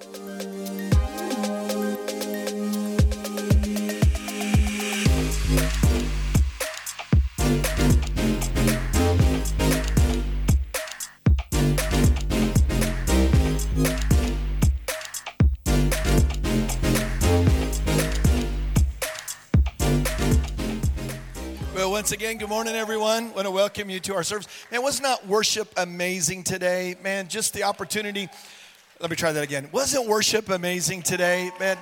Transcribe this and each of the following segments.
Well, once again, good morning, everyone. want to welcome you to our service. Man, was not worship amazing today? Man, just the opportunity. Let me try that again. Wasn't worship amazing today? Man,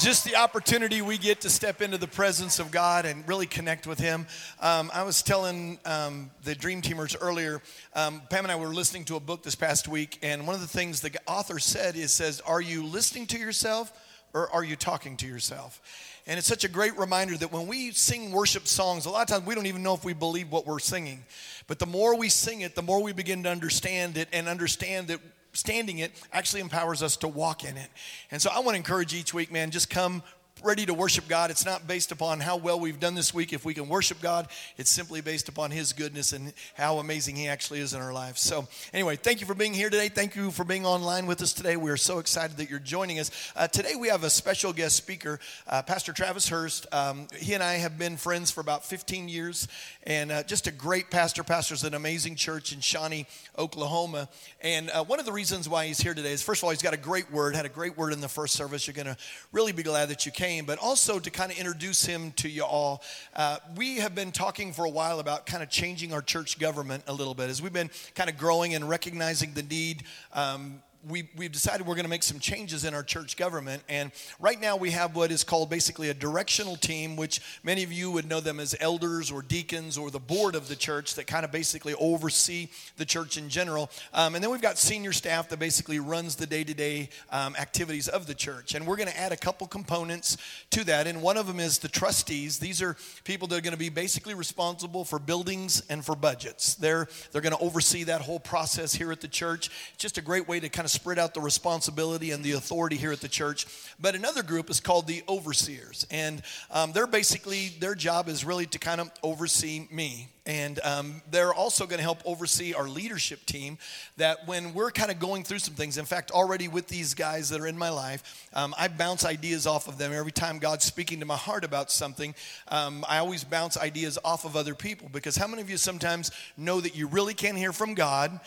just the opportunity we get to step into the presence of God and really connect with Him. Um, I was telling um, the Dream Teamers earlier, um, Pam and I were listening to a book this past week, and one of the things the author said is, says, are you listening to yourself or are you talking to yourself? And it's such a great reminder that when we sing worship songs, a lot of times we don't even know if we believe what we're singing. But the more we sing it, the more we begin to understand it and understand that standing it actually empowers us to walk in it. And so I want to encourage each week, man, just come ready to worship God. It's not based upon how well we've done this week. If we can worship God, it's simply based upon His goodness and how amazing He actually is in our lives. So, anyway, thank you for being here today. Thank you for being online with us today. We are so excited that you're joining us. Uh, today, we have a special guest speaker, uh, Pastor Travis Hurst. Um, he and I have been friends for about 15 years, and uh, just a great pastor. Pastors an amazing church in Shawnee, Oklahoma. And uh, one of the reasons why he's here today is, first of all, he's got a great word, had a great word in the first service. You're going to really be glad that you came, but also to kind of introduce him to you all. Uh, we have been talking for a while about kind of changing our church government a little bit as we've been kind of growing and recognizing the need. Um, we, we've decided we're going to make some changes in our church government. And right now we have what is called basically a directional team, which many of you would know them as elders or deacons or the board of the church that kind of basically oversee the church in general. Um, and then we've got senior staff that basically runs the day to day activities of the church. And we're going to add a couple components to that. And one of them is the trustees. These are people that are going to be basically responsible for buildings and for budgets. They're, they're going to oversee that whole process here at the church. It's just a great way to kind of spread out the responsibility and the authority here at the church. But another group is called the overseers. And um, they're basically, their job is really to kind of oversee me and um, they're also going to help oversee our leadership team. That when we're kind of going through some things, in fact, already with these guys that are in my life, um, I bounce ideas off of them. Every time God's speaking to my heart about something, um, I always bounce ideas off of other people. Because how many of you sometimes know that you really can't hear from God?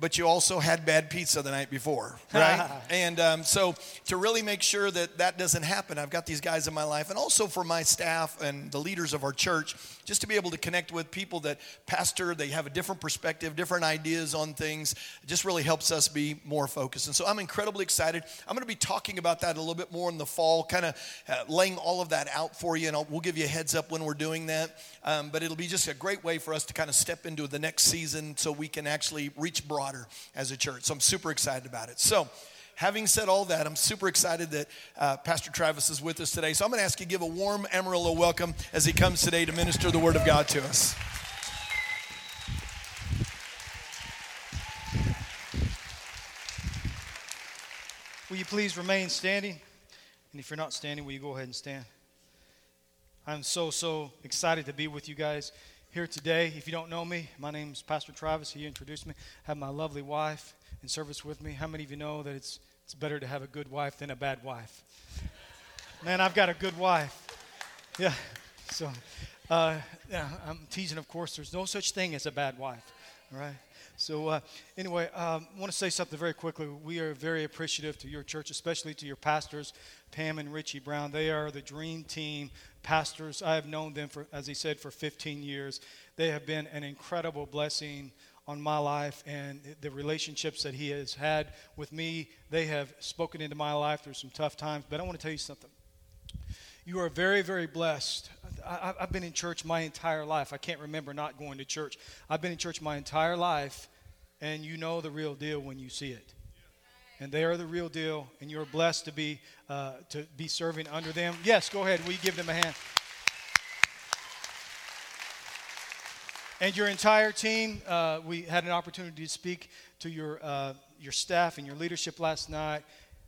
But you also had bad pizza the night before, right? and um, so to really make sure that that doesn't happen, I've got these guys in my life, and also for my staff and the leaders of our church, just to be able to connect with people that pastor, they have a different perspective, different ideas on things. It just really helps us be more focused. And so I'm incredibly excited. I'm going to be talking about that a little bit more in the fall, kind of uh, laying all of that out for you, and I'll, we'll give you a heads up when we're doing that. Um, but it'll be just a great way for us to kind of step into the next season so we can actually reach broad as a church. So I'm super excited about it. So, having said all that, I'm super excited that uh, Pastor Travis is with us today. So I'm going to ask you to give a warm Amarillo welcome as he comes today to minister the Word of God to us. Will you please remain standing? And if you're not standing, will you go ahead and stand? I'm so, so excited to be with you guys here today. If you don't know me, my name is Pastor Travis. He introduced me. I have my lovely wife in service with me. How many of you know that it's, it's better to have a good wife than a bad wife? Man, I've got a good wife. Yeah. So, uh, yeah, I'm teasing, of course. There's no such thing as a bad wife, all right? So, uh, anyway, I um, want to say something very quickly. We are very appreciative to your church, especially to your pastors, Pam and Richie Brown. They are the dream team pastors. I have known them for, as he said, for 15 years. They have been an incredible blessing on my life and the relationships that he has had with me. They have spoken into my life through some tough times. But I want to tell you something. You are very, very blessed. I, have been in church my entire life. I can't remember not going to church. I've been in church my entire life, and you know the real deal when you see it. And they are the real deal, and you're blessed to be uh, to be serving under them. Yes, go ahead. Will you give them a hand? And your entire team, uh, we had an opportunity to speak to your uh, your staff and your leadership last night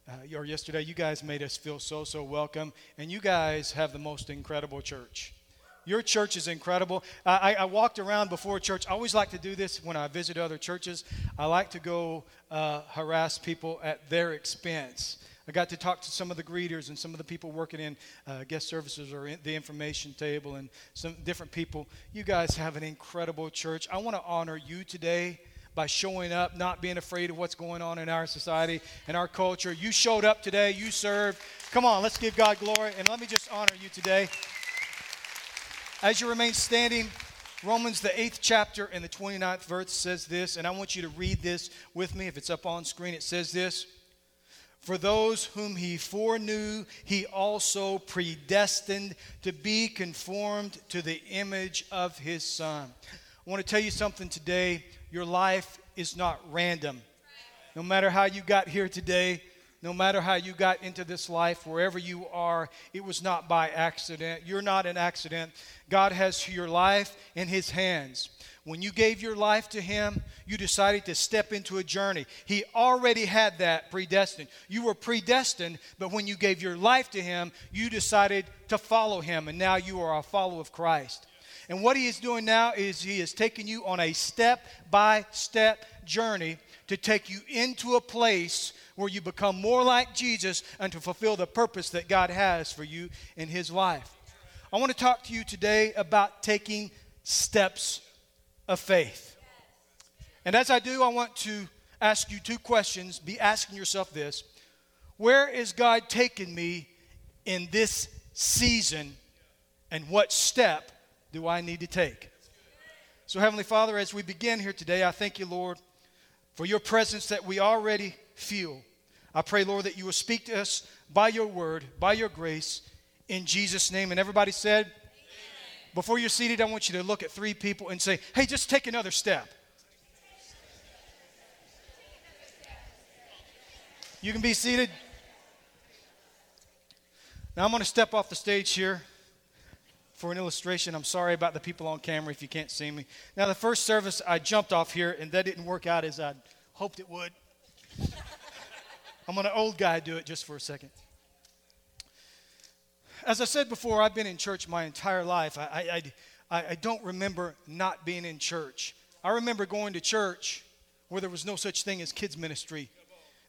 uh, or yesterday, you guys made us feel so, so welcome. And you guys have the most incredible church. Your church is incredible. I, I, walked around before church. I always like to do this when I visit other churches. I like to go uh, harass people at their expense. I got to talk to some of the greeters and some of the people working in uh, guest services or in the information table and some different people. You guys have an incredible church. I want to honor you today by showing up, not being afraid of what's going on in our society and our culture. You showed up today, you served. Come on, let's give God glory. And let me just honor you today. As you remain standing, Romans, the eighth chapter and the 29th verse says this, and I want you to read this with me. If it's up on screen, it says this For those whom he foreknew, he also predestined to be conformed to the image of his Son. I want to tell you something today. Your life is not random. No matter how you got here today, no matter how you got into this life, wherever you are, it was not by accident. You're not an accident. God has your life in His hands. When you gave your life to Him, you decided to step into a journey. He already had that predestined. You were predestined, but when you gave your life to Him, you decided to follow Him, and now you are a follower of Christ. And what He is doing now is He is taking you on a step by step journey to take you into a place where you become more like Jesus and to fulfill the purpose that God has for you in His life. I want to talk to you today about taking steps of faith. And as I do, I want to ask you two questions. Be asking yourself this Where is God taking me in this season, and what step do I need to take? So, Heavenly Father, as we begin here today, I thank you, Lord, for your presence that we already feel. I pray, Lord, that you will speak to us by your word, by your grace, in Jesus' name. And everybody said, Amen. Before you're seated, I want you to look at three people and say, hey, just take another step. You can be seated. Now I'm going to step off the stage here for an illustration. I'm sorry about the people on camera if you can't see me. Now, the first service, I jumped off here, and that didn't work out as I hoped it would. I'm going to old guy do it just for a second. As I said before, I've been in church my entire life. I, I, I, I don't remember not being in church. I remember going to church where there was no such thing as kids' ministry,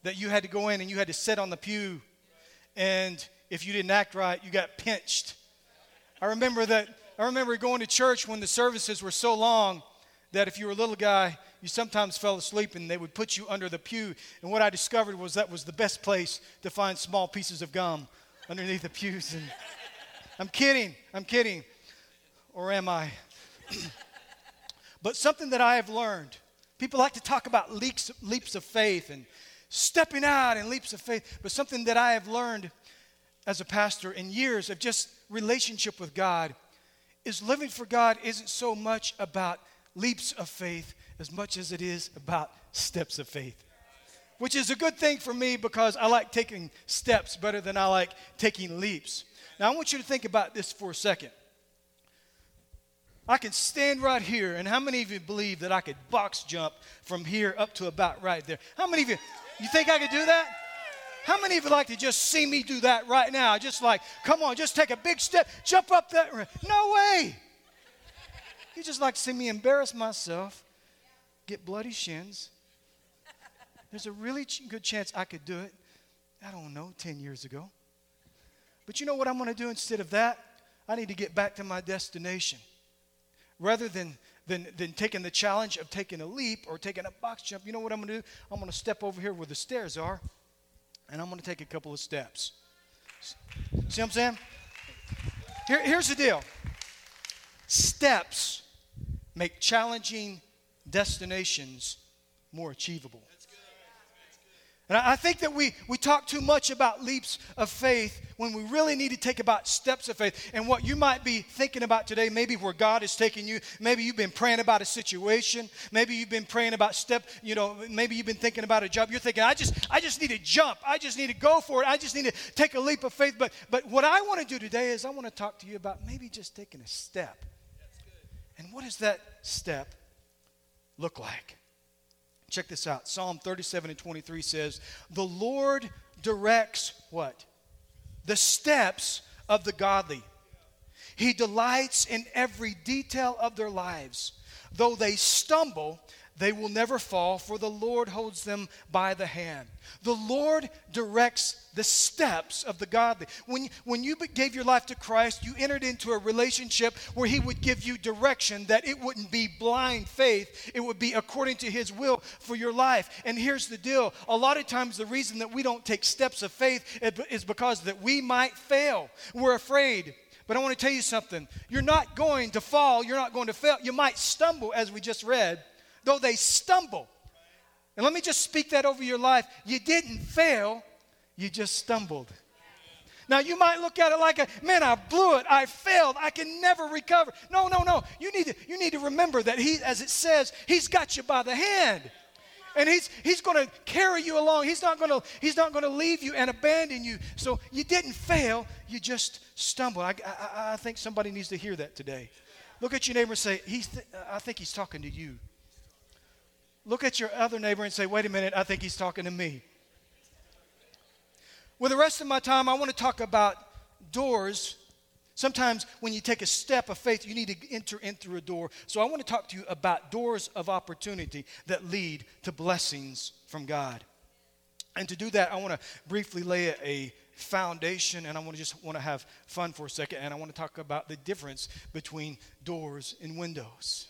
that you had to go in and you had to sit on the pew, and if you didn't act right, you got pinched. I remember that. I remember going to church when the services were so long that if you were a little guy, you sometimes fell asleep and they would put you under the pew. And what I discovered was that was the best place to find small pieces of gum underneath the pews. And I'm kidding. I'm kidding. Or am I? but something that I have learned people like to talk about leaps, leaps of faith and stepping out and leaps of faith. But something that I have learned as a pastor in years of just relationship with God is living for God isn't so much about leaps of faith as much as it is about steps of faith. Which is a good thing for me because I like taking steps better than I like taking leaps. Now, I want you to think about this for a second. I can stand right here, and how many of you believe that I could box jump from here up to about right there? How many of you, you think I could do that? How many of you like to just see me do that right now? Just like, come on, just take a big step, jump up that. No way. You just like to see me embarrass myself, get bloody shins. There's a really ch- good chance I could do it, I don't know, 10 years ago. But you know what I'm going to do instead of that? I need to get back to my destination. Rather than, than, than taking the challenge of taking a leap or taking a box jump, you know what I'm going to do? I'm going to step over here where the stairs are, and I'm going to take a couple of steps. See what I'm saying? Here, here's the deal steps make challenging destinations more achievable. And I think that we, we talk too much about leaps of faith when we really need to take about steps of faith. And what you might be thinking about today, maybe where God is taking you, maybe you've been praying about a situation, maybe you've been praying about step, you know, maybe you've been thinking about a job. You're thinking, I just, I just need to jump. I just need to go for it. I just need to take a leap of faith. But, but what I want to do today is I want to talk to you about maybe just taking a step and what does that step look like? Check this out. Psalm 37 and 23 says, The Lord directs what? The steps of the godly. He delights in every detail of their lives. Though they stumble, they will never fall, for the Lord holds them by the hand. The Lord directs the steps of the godly. When, when you gave your life to Christ, you entered into a relationship where He would give you direction, that it wouldn't be blind faith, it would be according to His will for your life. And here's the deal a lot of times, the reason that we don't take steps of faith is because that we might fail. We're afraid. But I want to tell you something. You're not going to fall, you're not going to fail. You might stumble, as we just read though they stumble. And let me just speak that over your life. You didn't fail, you just stumbled. Now you might look at it like a man, I blew it, I failed, I can never recover. No, no, no. You need to you need to remember that he, as it says, he's got you by the hand. And he's he's gonna carry you along. He's not not gonna leave you and abandon you. So you didn't fail, you just stumbled. I, I, I think somebody needs to hear that today. Look at your neighbor and say, he's th- I think he's talking to you. Look at your other neighbor and say, wait a minute, I think he's talking to me. With the rest of my time, I want to talk about doors. Sometimes when you take a step of faith, you need to enter in through a door. So I want to talk to you about doors of opportunity that lead to blessings from God. And to do that, I want to briefly lay a foundation and I want to just want to have fun for a second and I want to talk about the difference between doors and windows.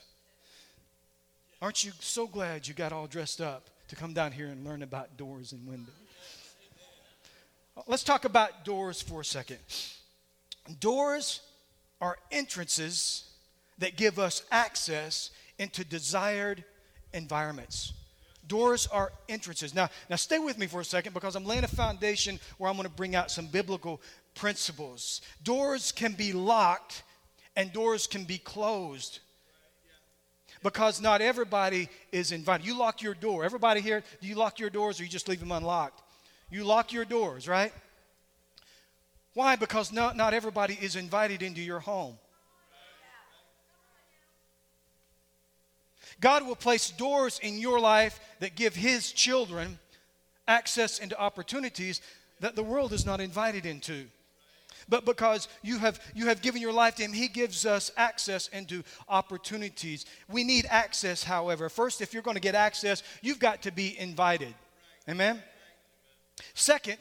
Aren't you so glad you got all dressed up to come down here and learn about doors and windows? Let's talk about doors for a second. Doors are entrances that give us access into desired environments. Doors are entrances. Now, now stay with me for a second because I'm laying a foundation where I'm going to bring out some biblical principles. Doors can be locked and doors can be closed because not everybody is invited. You lock your door. Everybody here, do you lock your doors or you just leave them unlocked? You lock your doors, right? Why? Because not, not everybody is invited into your home. God will place doors in your life that give His children access into opportunities that the world is not invited into but because you have, you have given your life to Him, He gives us access into opportunities. We need access, however. First, if you're going to get access, you've got to be invited. Amen? Second,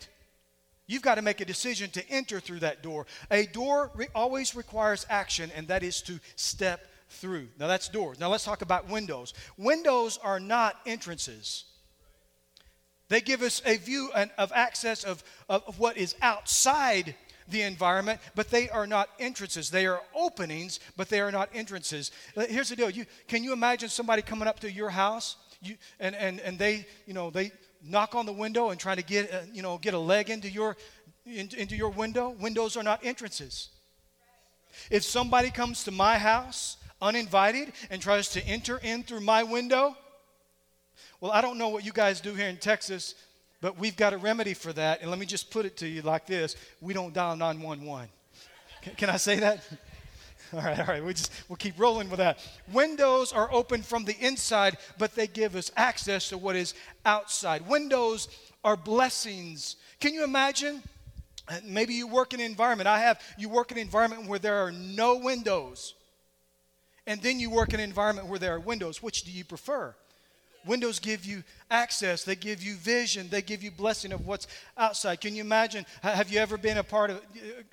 you've got to make a decision to enter through that door. A door re- always requires action, and that is to step through. Now, that's doors. Now, let's talk about windows. Windows are not entrances. They give us a view of access of, of, what is outside the environment, but they are not entrances. They are openings, but they are not entrances. Here's the deal. You, can you imagine somebody coming up to your house you, and, and, and they, you know, they knock on the window and try to get, uh, you know, get a leg into your, in, into your window? Windows are not entrances. If somebody comes to my house uninvited and tries to enter in through my window, well, I don't know what you guys do here in Texas, but we've got a remedy for that. And let me just put it to you like this we don't dial 911. Can, I say that? All right, all right. We just we'll keep rolling with that. Windows are open from the inside, but they give us access to what is outside. Windows are blessings. Can you imagine? Uh, maybe you work in an environment. I have you work in an environment where there are no windows. And then you work in an environment where there are windows. Which do you prefer? Windows give you access, they give you vision, they give you blessing of what's outside. Can you imagine? Have you ever been a part of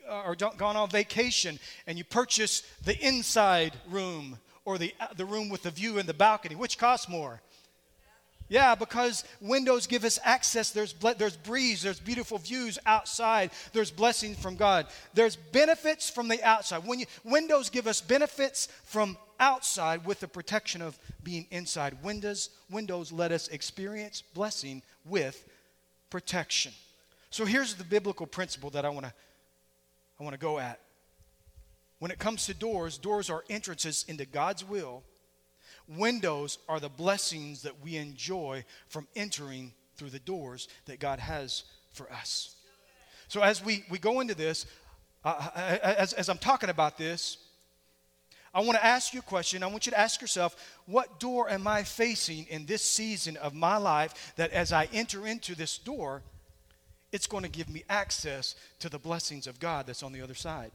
uh, or gone on vacation and you purchase the inside room or the, uh, the room with the view in the balcony? Which costs more? Yeah, because windows give us access. There's, ble- there's breeze, there's beautiful views outside, there's blessings from God. There's benefits from the outside. When you, windows give us benefits from outside with the protection of being inside. Windows, windows let us experience blessing with protection. So here's the biblical principle that I want to I want to go at. When it comes to doors, doors are entrances into God's will. Windows are the blessings that we enjoy from entering through the doors that God has for us. So as we, we go into this, uh, as, as I'm talking about this, I want to ask you a question. I want you to ask yourself, what door am I facing in this season of my life that as I enter into this door, it's going to give me access to the blessings of God that's on the other side?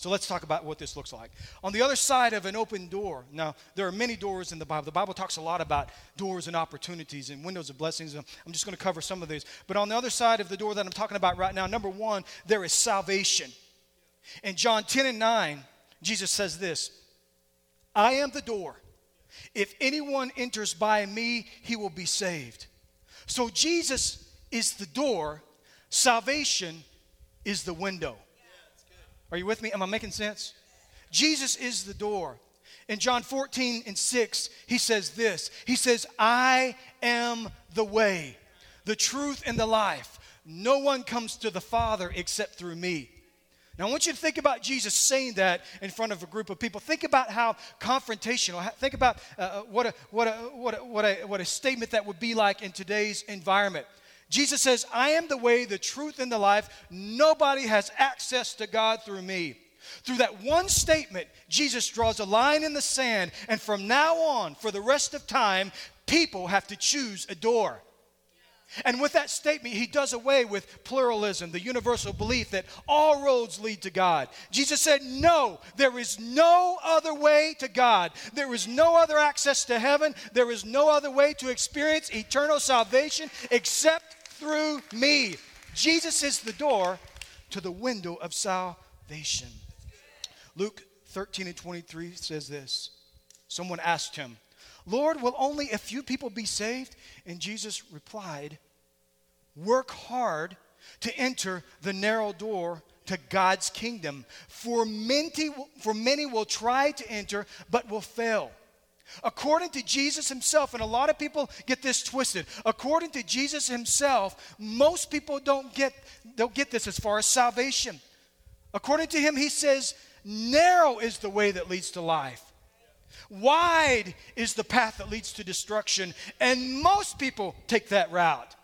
So let's talk about what this looks like. On the other side of an open door, now there are many doors in the Bible. The Bible talks a lot about doors and opportunities and windows of blessings. I'm just going to cover some of these. But on the other side of the door that I'm talking about right now, number one, there is salvation. In John 10 and 9, Jesus says this I am the door. If anyone enters by me, he will be saved. So Jesus is the door, salvation is the window. Are you with me? Am I making sense? Jesus is the door. In John 14 and 6, he says this He says, I am the way, the truth, and the life. No one comes to the Father except through me. Now, I want you to think about Jesus saying that in front of a group of people. Think about how confrontational, think about uh, uh, what, a, what, a, what, a, what, a, what a statement that would be like in today's environment. Jesus says, I am the way, the truth, and the life. Nobody has access to God through me. Through that one statement, Jesus draws a line in the sand, and from now on, for the rest of time, people have to choose a door. And with that statement, he does away with pluralism, the universal belief that all roads lead to God. Jesus said, No, there is no other way to God. There is no other access to heaven. There is no other way to experience eternal salvation except through me. Jesus is the door to the window of salvation. Luke 13 and 23 says this Someone asked him, Lord, will only a few people be saved? And Jesus replied, Work hard to enter the narrow door to God's kingdom. For many, for many will try to enter, but will fail. According to Jesus himself, and a lot of people get this twisted. According to Jesus himself, most people don't get, don't get this as far as salvation. According to him, he says, narrow is the way that leads to life. Wide is the path that leads to destruction, and most people take that route.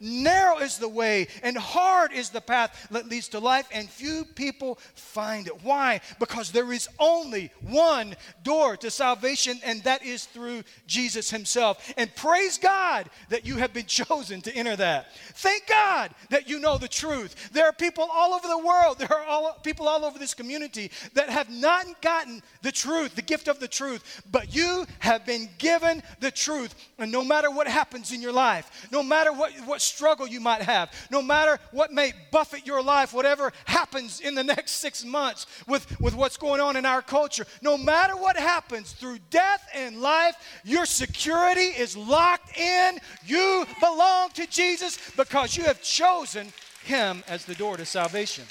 Narrow is the way, and hard is the path that leads to life, and few people find it. Why? Because there is only one door to salvation, and that is through Jesus Himself. And praise God that you have been chosen to enter that. Thank God that you know the truth. There are people all over the world, there are all, people all over this community that have not gotten the truth, the gift of the truth, but you have been given the truth. And no matter what happens in your life, no matter what, what struggle you might have, no matter what may buffet your life, whatever happens in the next six months with, with what's going on in our culture, no matter what happens through death and life, your security is locked in. You belong to Jesus because you have chosen Him as the door to salvation.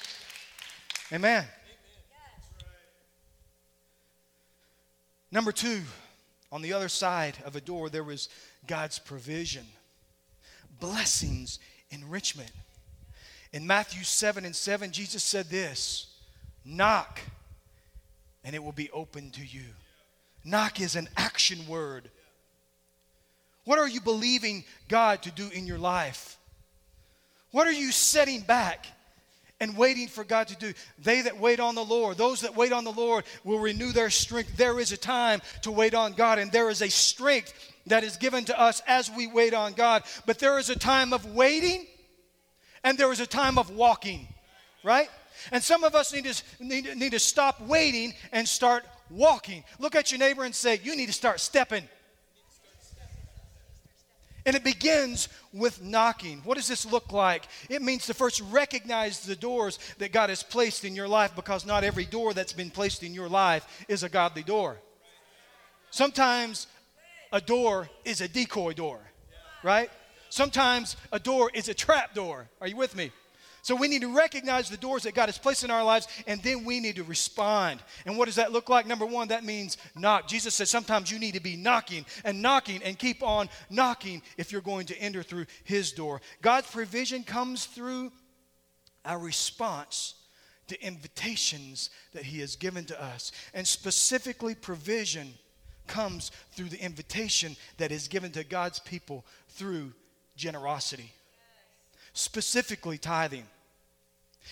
Amen. Number two, on the other side of a door, there was God's provision blessings, enrichment. In Matthew 7 and 7, Jesus said this Knock, and it will be open to you. Knock is an action word. What are you believing God to do in your life? What are you setting back and waiting for God to do? They that wait on the Lord, those that wait on the Lord will renew their strength. There is a time to wait on God, and there is a strength that is given to us as we wait on God. But there is a time of waiting and there is a time of walking, right? And some of us need to, need, need to stop waiting and start walking. Look at your neighbor and say, You need to start stepping. And it begins with knocking. What does this look like? It means to first recognize the doors that God has placed in your life because not every door that's been placed in your life is a godly door. Sometimes a door is a decoy door, right? Sometimes a door is a trap door. Are you with me? So we need to recognize the doors that God has placed in our lives, and then we need to respond. And what does that look like? Number one, that means knock. Jesus says sometimes you need to be knocking and knocking and keep on knocking if you're going to enter through His door. God's provision comes through our response to invitations that He has given to us, and specifically provision comes through the invitation that is given to God's people through generosity, specifically tithing.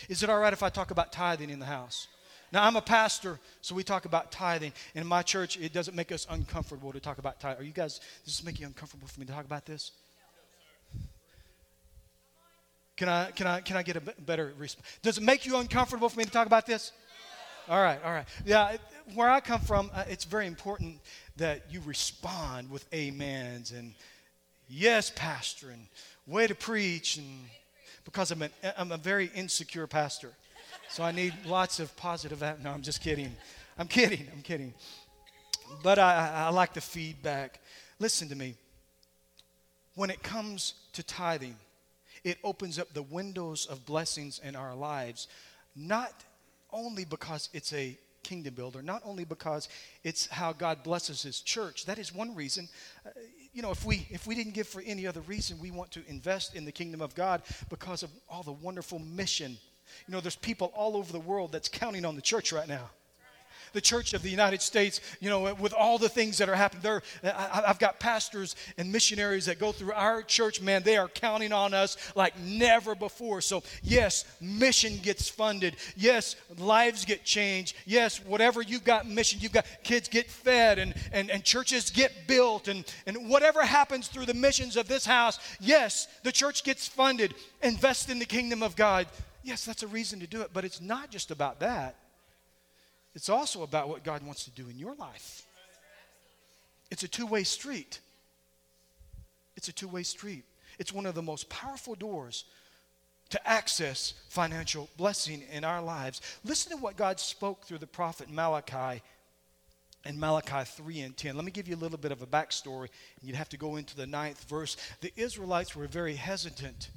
Is it all right if I talk about tithing in the house? Now, I'm a pastor, so we talk about tithing. In my church, it doesn't make us uncomfortable to talk about tithing. Are you guys, does this make you uncomfortable for me to talk about this? Can I, can I, can I get a better response? Does it make you uncomfortable for me to talk about this? All right, all right. Yeah, where I come from, uh, it's very important that you respond with amens and yes, pastor, and way to preach, and because I'm, an, I'm a very insecure pastor, so I need lots of positive. No, I'm just kidding. I'm kidding. I'm kidding. But I, I I like the feedback. Listen to me. When it comes to tithing, it opens up the windows of blessings in our lives, not only because it's a kingdom builder, not only because it's how God blesses his church. That is one reason. Uh, you know, if we if we didn't give for any other reason, we want to invest in the kingdom of God because of all the wonderful mission. You know, there's people all over the world that's counting on the church right now the church of the United States, you know, with all the things that are happening. There, I've got pastors and missionaries that go through our church, man, they are counting on us like never before. So, yes, mission gets funded. Yes, lives get changed. Yes, whatever you've got mission, you've got kids get fed and, and, and churches get built and, and whatever happens through the missions of this house, yes, the church gets funded. Invest in the kingdom of God. Yes, that's a reason to do it, but it's not just about that. It's also about what God wants to do in your life. It's a two way street. It's a two way street. It's one of the most powerful doors to access financial blessing in our lives. Listen to what God spoke through the prophet Malachi in Malachi 3 and 10. Let me give you a little bit of a backstory, you'd have to go into the ninth verse. The Israelites were very hesitant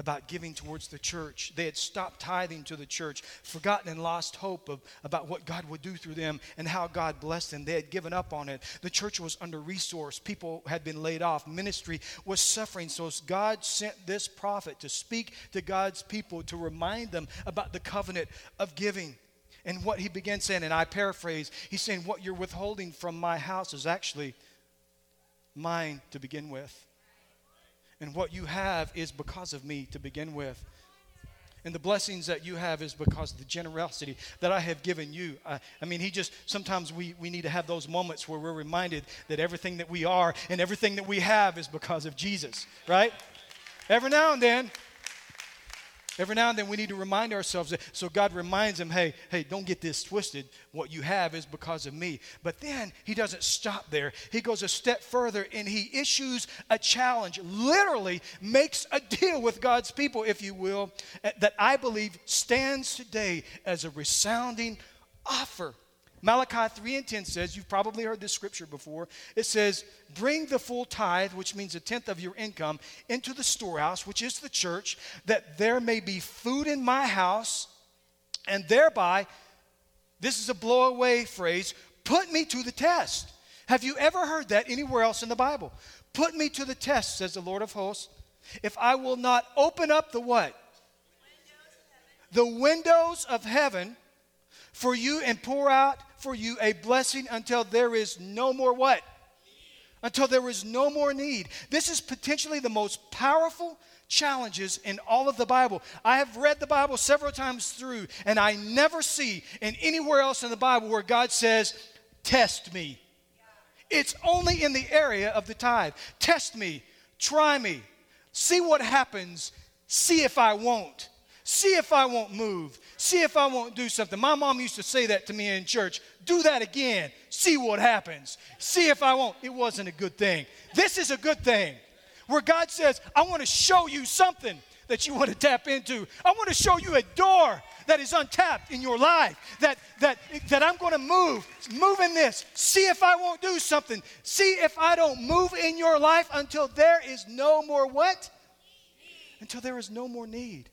about giving towards the church. They had stopped tithing to the church, forgotten and lost hope of, about what God would do through them and how God blessed them. They had given up on it. The church was under resourced. People had been laid off. Ministry was suffering. So God sent this prophet to speak to God's people to remind them about the covenant of giving. And what he began saying, and I paraphrase, he's saying, What you're withholding from my house is actually mine to begin with. And what you have is because of me to begin with. And the blessings that you have is because of the generosity that I have given you. I, I mean, he just, sometimes we, we need to have those moments where we're reminded that everything that we are and everything that we have is because of Jesus, right? Every now and then, Every now and then we need to remind ourselves that so God reminds him, hey, hey, don't get this twisted. What you have is because of me. But then he doesn't stop there. He goes a step further and he issues a challenge, literally makes a deal with God's people, if you will, that I believe stands today as a resounding offer. Malachi 3 and 10 says, you've probably heard this scripture before. It says, Bring the full tithe, which means a tenth of your income, into the storehouse, which is the church, that there may be food in my house, and thereby, this is a blowaway phrase, put me to the test. Have you ever heard that anywhere else in the Bible? Put me to the test, says the Lord of hosts, if I will not open up the what? The windows of heaven for you and pour out for you a blessing until there is no more what? Until there is no more need. This is potentially the most powerful challenges in all of the Bible. I have read the Bible several times through, and I never see in anywhere else in the Bible where God says, Test me. It's only in the area of the tithe. Test me, try me, see what happens, see if I won't. See if I won't move. See if I won't do something. My mom used to say that to me in church. Do that again. See what happens. See if I won't. It wasn't a good thing. This is a good thing. Where God says, I want to show you something that you want to tap into. I want to show you a door that is untapped in your life. That that that I'm going to move. Move in this. See if I won't do something. See if I don't move in your life until there is no more what? Until there is no more need.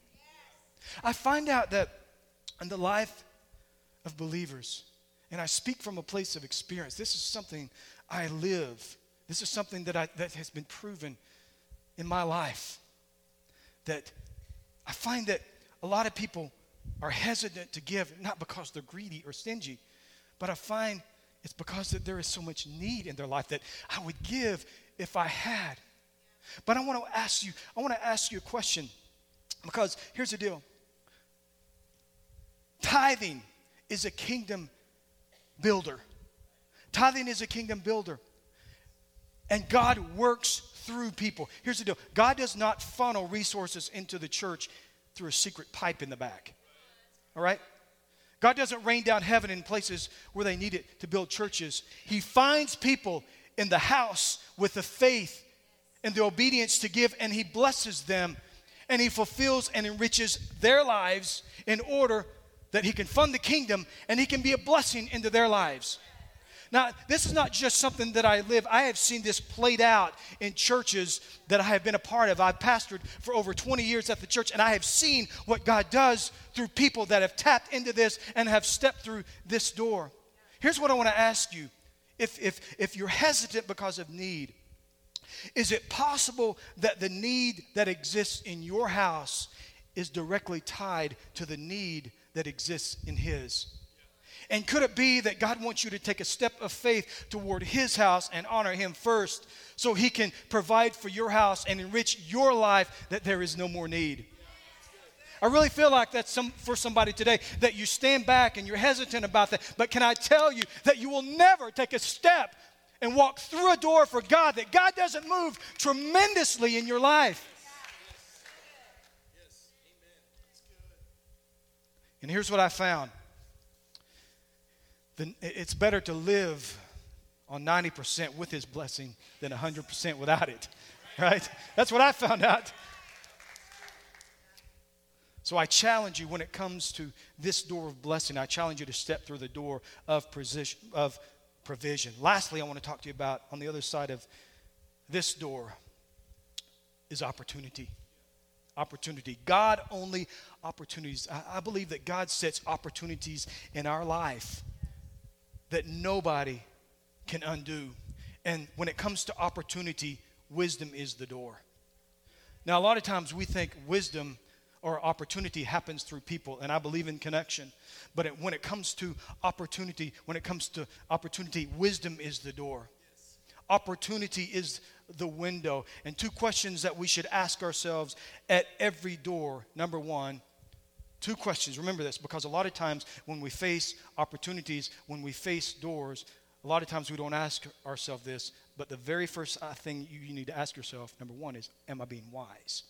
I find out that in the life of believers, and I speak from a place of experience, this is something I live. This is something that, I, that has been proven in my life. That I find that a lot of people are hesitant to give, not because they're greedy or stingy, but I find it's because that there is so much need in their life that I would give if I had. But I want to ask you, I want to ask you a question because here's the deal. Tithing is a kingdom builder. Tithing is a kingdom builder. And God works through people. Here's the deal God does not funnel resources into the church through a secret pipe in the back. All right? God doesn't rain down heaven in places where they need it to build churches. He finds people in the house with the faith and the obedience to give, and He blesses them and He fulfills and enriches their lives in order that He can fund the kingdom and He can be a blessing into their lives. Now, this is not just something that I live. I have seen this played out in churches that I have been a part of. I've pastored for over 20 years at the church, and I have seen what God does through people that have tapped into this and have stepped through this door. Here's what I want to ask you if, if, if you're hesitant because of need, is it possible that the need that exists in your house is directly tied to the need that exists in His? And could it be that God wants you to take a step of faith toward His house and honor Him first so He can provide for your house and enrich your life that there is no more need? I really feel like that's some, for somebody today that you stand back and you're hesitant about that. But can I tell you that you will never take a step and walk through a door for God, that God doesn't move tremendously in your life? And here's what I found it's better to live on 90% with his blessing than 100% without it, right? That's what I found out. So I challenge you when it comes to this door of blessing, I challenge you to step through the door of, of provision. Lastly, I want to talk to you about on the other side of this door is opportunity. Opportunity. God only opportunities. I, I believe that God sets opportunities in our life that nobody can undo. And when it comes to opportunity, wisdom is the door. Now, a lot of times we think wisdom or opportunity happens through people, and I believe in connection. But it, when it comes to opportunity, when it comes to opportunity, wisdom is the door. Opportunity is the window. And two questions that we should ask ourselves at every door. Number one, Two questions. Remember this because a lot of times when we face opportunities, when we face doors, a lot of times we don't ask ourselves this, but the very first uh, thing you, you need to ask yourself, number one, is Am I being wise?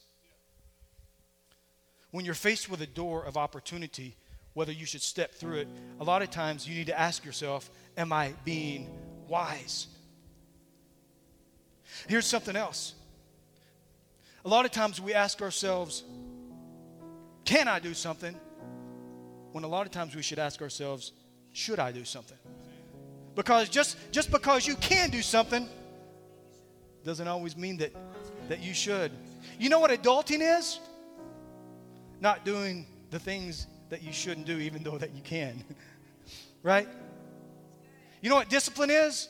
When you're faced with a door of opportunity, whether you should step through it, a lot of times you need to ask yourself, Am I being wise? Here's something else. A lot of times we ask ourselves, can I do something? When a lot of times we should ask ourselves, should I do something? Because just, just because you can do something doesn't always mean that, that you should. You know what adulting is? Not doing the things that you shouldn't do, even though that you can. right? You know what discipline is?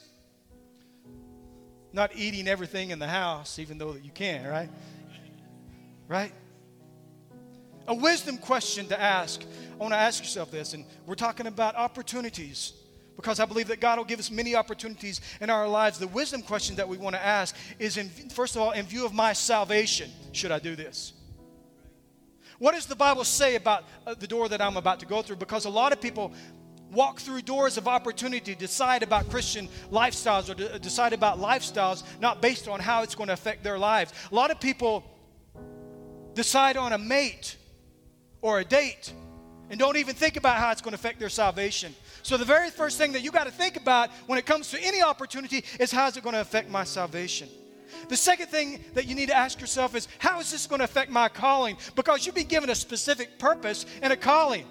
Not eating everything in the house, even though that you can, right? Right? a wisdom question to ask. I want to ask yourself this, and we're talking about opportunities because I believe that God will give us many opportunities in our lives. The wisdom question that we want to ask is, in, first of all, in view of my salvation, should I do this? What does the Bible say about uh, the door that I'm about to go through? Because a lot of people walk through doors of opportunity, decide about Christian lifestyles or de- uh, decide about lifestyles not based on how it's going to affect their lives. A lot of people decide on a mate or a date and don't even think about how it's going to affect their salvation. So, the very first thing that you got to think about when it comes to any opportunity is how is it going to affect my salvation? The second thing that you need to ask yourself is how is this going to affect my calling? Because you've been given a specific purpose and a calling.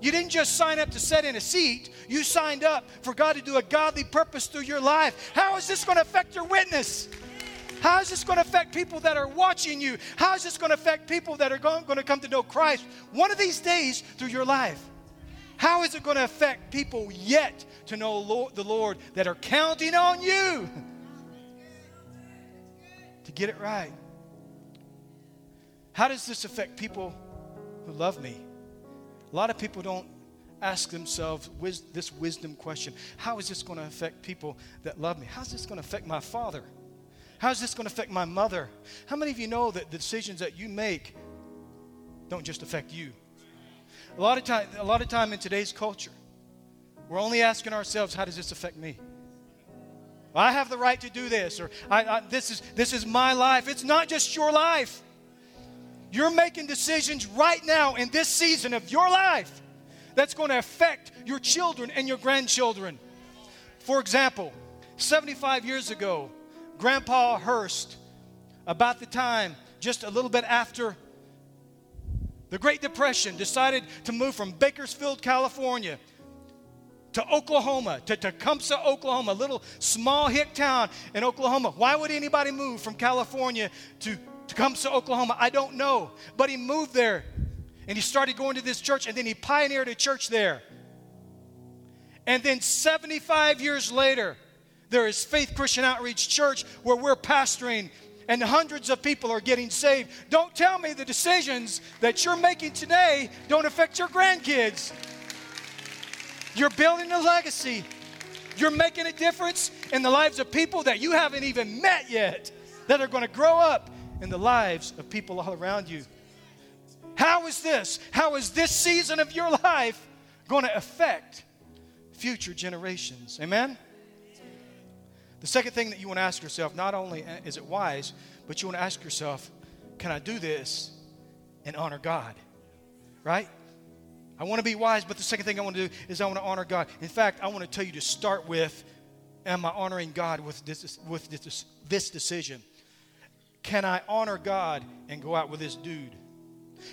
You didn't just sign up to sit in a seat, you signed up for God to do a godly purpose through your life. How is this going to affect your witness? How is this going to affect people that are watching you? How is this going to affect people that are going, going to come to know Christ one of these days through your life? How is it going to affect people yet to know Lord, the Lord that are counting on you to get it right? How does this affect people who love me? A lot of people don't ask themselves this wisdom question How is this going to affect people that love me? How's this going to affect my father? How's this going to affect my mother? How many of you know that the decisions that you make don't just affect you? A lot of time, a lot of time in today's culture, we're only asking ourselves, how does this affect me? I have the right to do this, or I, I, this, is, this is my life. It's not just your life. You're making decisions right now in this season of your life that's going to affect your children and your grandchildren. For example, 75 years ago, Grandpa Hearst, about the time, just a little bit after the Great Depression, decided to move from Bakersfield, California, to Oklahoma, to Tecumseh, Oklahoma, a little small hick town in Oklahoma. Why would anybody move from California to Tecumseh, Oklahoma? I don't know. But he moved there and he started going to this church and then he pioneered a church there. And then 75 years later, there is Faith Christian Outreach Church where we're pastoring and hundreds of people are getting saved. Don't tell me the decisions that you're making today don't affect your grandkids. You're building a legacy. You're making a difference in the lives of people that you haven't even met yet, that are going to grow up in the lives of people all around you. How is this? How is this season of your life going to affect future generations? Amen? The second thing that you want to ask yourself not only is it wise, but you want to ask yourself, can I do this and honor God? Right? I want to be wise, but the second thing I want to do is I want to honor God. In fact, I want to tell you to start with Am I honoring God with this, with this, this decision? Can I honor God and go out with this dude?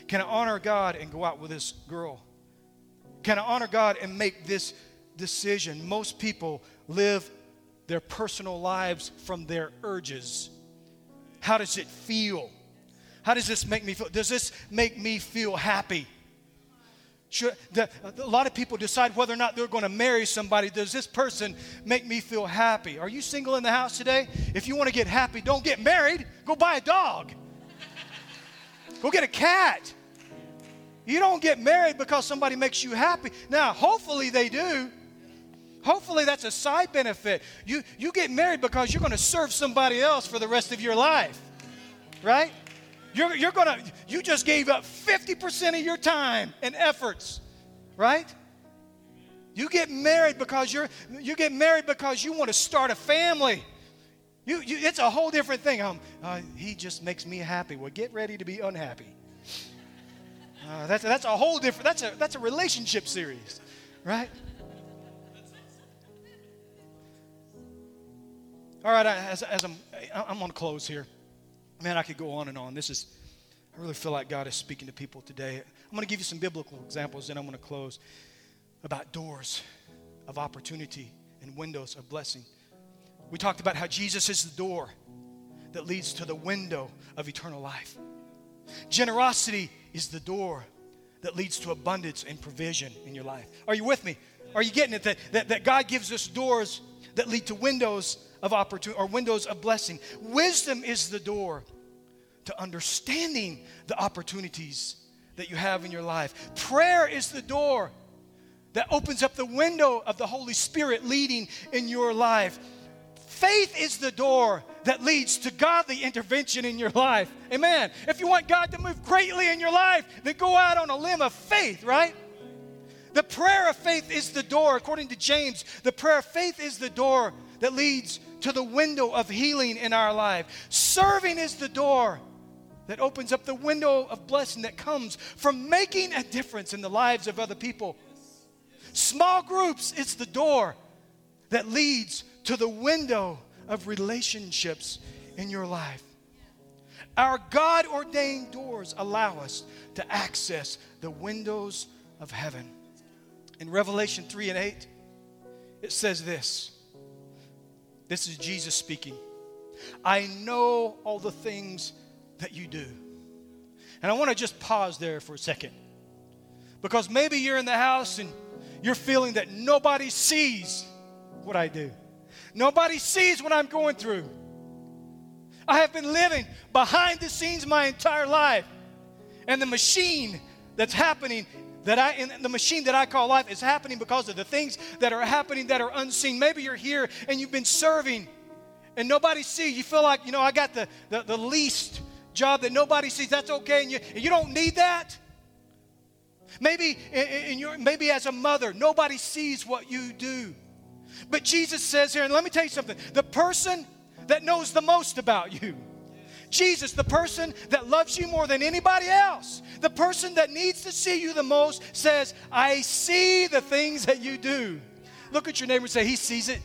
Can I honor God and go out with this girl? Can I honor God and make this decision? Most people live their personal lives from their urges. How does it feel? How does this make me feel? Does this make me feel happy? Should, the, a lot of people decide whether or not they're going to marry somebody. Does this person make me feel happy? Are you single in the house today? If you want to get happy, don't get married. Go buy a dog. Go get a cat. You don't get married because somebody makes you happy. Now, hopefully they do. Hopefully that's a side benefit. You, you get married because you're going to serve somebody else for the rest of your life. Right? You're, you're gonna, you just gave up 50% of your time and efforts, right? You get married because you're, you get married because you want to start a family. You, you, it's a whole different thing. Um, uh, he just makes me happy. Well, get ready to be unhappy. Uh, that's, that's a whole different, that's a, that's a relationship series, right? All right, as, as I'm, I'm going to close here. Man, I could go on and on. This is, I really feel like God is speaking to people today. I'm going to give you some biblical examples, and I'm going to close about doors of opportunity and windows of blessing. We talked about how Jesus is the door that leads to the window of eternal life. Generosity is the door that leads to abundance and provision in your life. Are you with me? Are you getting it? That, that, that God gives us doors that lead to windows of opportunity or windows of blessing. Wisdom is the door to understanding the opportunities that you have in your life. Prayer is the door that opens up the window of the Holy Spirit leading in your life. Faith is the door that leads to godly intervention in your life. Amen. If you want God to move greatly in your life, then go out on a limb of faith, right? The prayer of faith is the door, according to James. The prayer of faith is the door that leads to the window of healing in our life. Serving is the door that opens up the window of blessing that comes from making a difference in the lives of other people. Small groups, it's the door that leads to the window of relationships in your life. Our God ordained doors allow us to access the windows of heaven. In Revelation 3 and 8, it says this this is Jesus speaking. I know all the things that you do. And I want to just pause there for a second. Because maybe you're in the house and you're feeling that nobody sees what I do. Nobody sees what I'm going through. I have been living behind the scenes my entire life. And the machine that's happening that I in the machine that I call life is happening because of the things that are happening that are unseen. Maybe you're here and you've been serving and nobody sees. You feel like, you know, I got the, the, the least job that nobody sees. That's okay. And you, and you don't need that. Maybe in, in your, maybe as a mother, nobody sees what you do. But Jesus says here, and let me tell you something the person that knows the most about you, Jesus, the person that loves you more than anybody else, the person that needs to see you the most, says, I see the things that you do. Look at your neighbor and say, He sees it.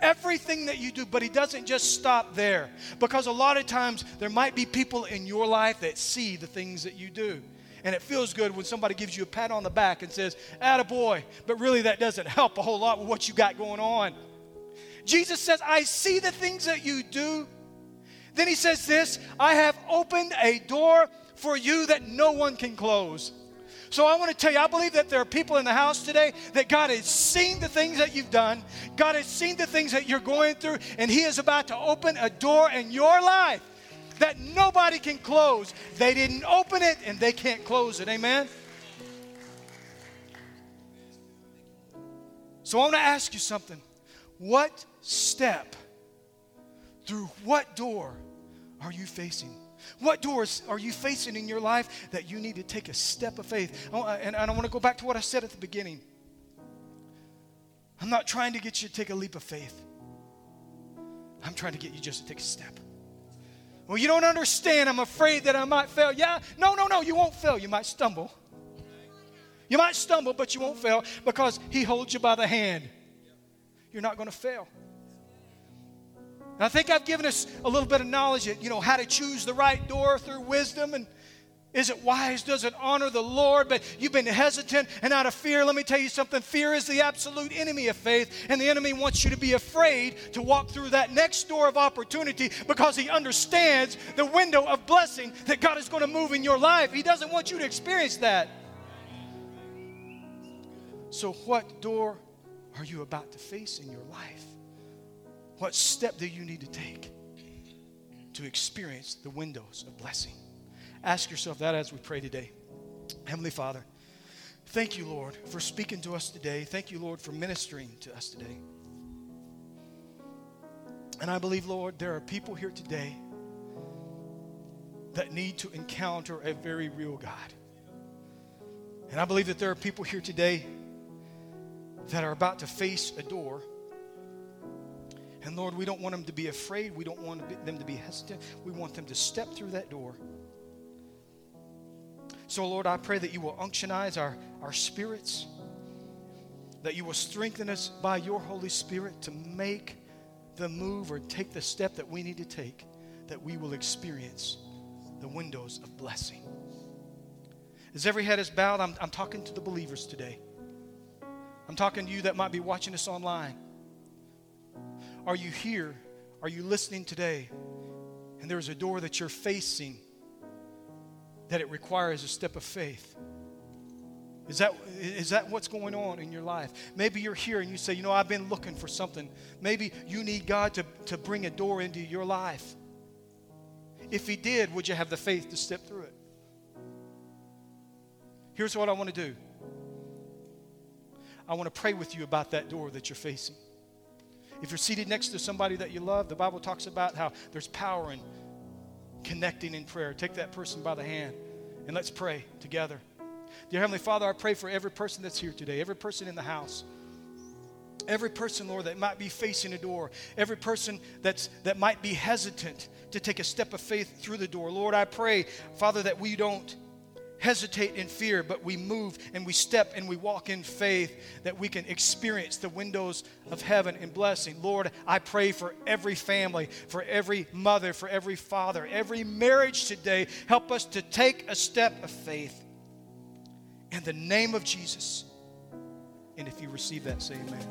Everything that you do, but He doesn't just stop there. Because a lot of times there might be people in your life that see the things that you do. And it feels good when somebody gives you a pat on the back and says, boy, but really that doesn't help a whole lot with what you got going on. Jesus says, I see the things that you do. Then he says this I have opened a door for you that no one can close. So I want to tell you, I believe that there are people in the house today that God has seen the things that you've done, God has seen the things that you're going through, and He is about to open a door in your life that nobody can close. They didn't open it and they can't close it. Amen? So I want to ask you something. What step, through what door are you facing? What doors are you facing in your life that you need to take a step of faith? And I want to go back to what I said at the beginning. I'm not trying to get you to take a leap of faith. I'm trying to get you just to take a step. Well, you don't understand. I'm afraid that I might fail. Yeah, no, no, no, you won't fail. You might stumble. You might stumble, but you won't fail because He holds you by the hand. You're not going to fail. And I think I've given us a little bit of knowledge, that, you know, how to choose the right door through wisdom and is it wise? Does it honor the Lord? But you've been hesitant and out of fear. Let me tell you something fear is the absolute enemy of faith, and the enemy wants you to be afraid to walk through that next door of opportunity because he understands the window of blessing that God is going to move in your life. He doesn't want you to experience that. So, what door are you about to face in your life? What step do you need to take to experience the windows of blessing? Ask yourself that as we pray today. Heavenly Father, thank you, Lord, for speaking to us today. Thank you, Lord, for ministering to us today. And I believe, Lord, there are people here today that need to encounter a very real God. And I believe that there are people here today that are about to face a door. And Lord, we don't want them to be afraid. We don't want them to be hesitant. We want them to step through that door so, Lord, I pray that you will unctionize our, our spirits, that you will strengthen us by your Holy Spirit to make the move or take the step that we need to take, that we will experience the windows of blessing. As every head is bowed, I'm, I'm talking to the believers today. I'm talking to you that might be watching us online. Are you here? Are you listening today? And there's a door that you're facing that it requires a step of faith. Is that, is that what's going on in your life? Maybe you're here and you say, You know, I've been looking for something. Maybe you need God to, to bring a door into your life. If He did, would you have the faith to step through it? Here's what I want to do I want to pray with you about that door that you're facing. If you're seated next to somebody that you love, the Bible talks about how there's power in connecting in prayer. Take that person by the hand and let's pray together. Dear Heavenly Father, I pray for every person that's here today, every person in the house. Every person, Lord, that might be facing a door, every person that's, that might be hesitant to take a step of faith through the door. Lord, I pray, Father, that we don't hesitate in fear, but we move and we step and we walk in faith that we can experience the windows of heaven and blessing. Lord, I pray for every family, for every mother, for every father, every marriage today. Help us to take a step of faith in the name of Jesus. And if you receive that, say amen.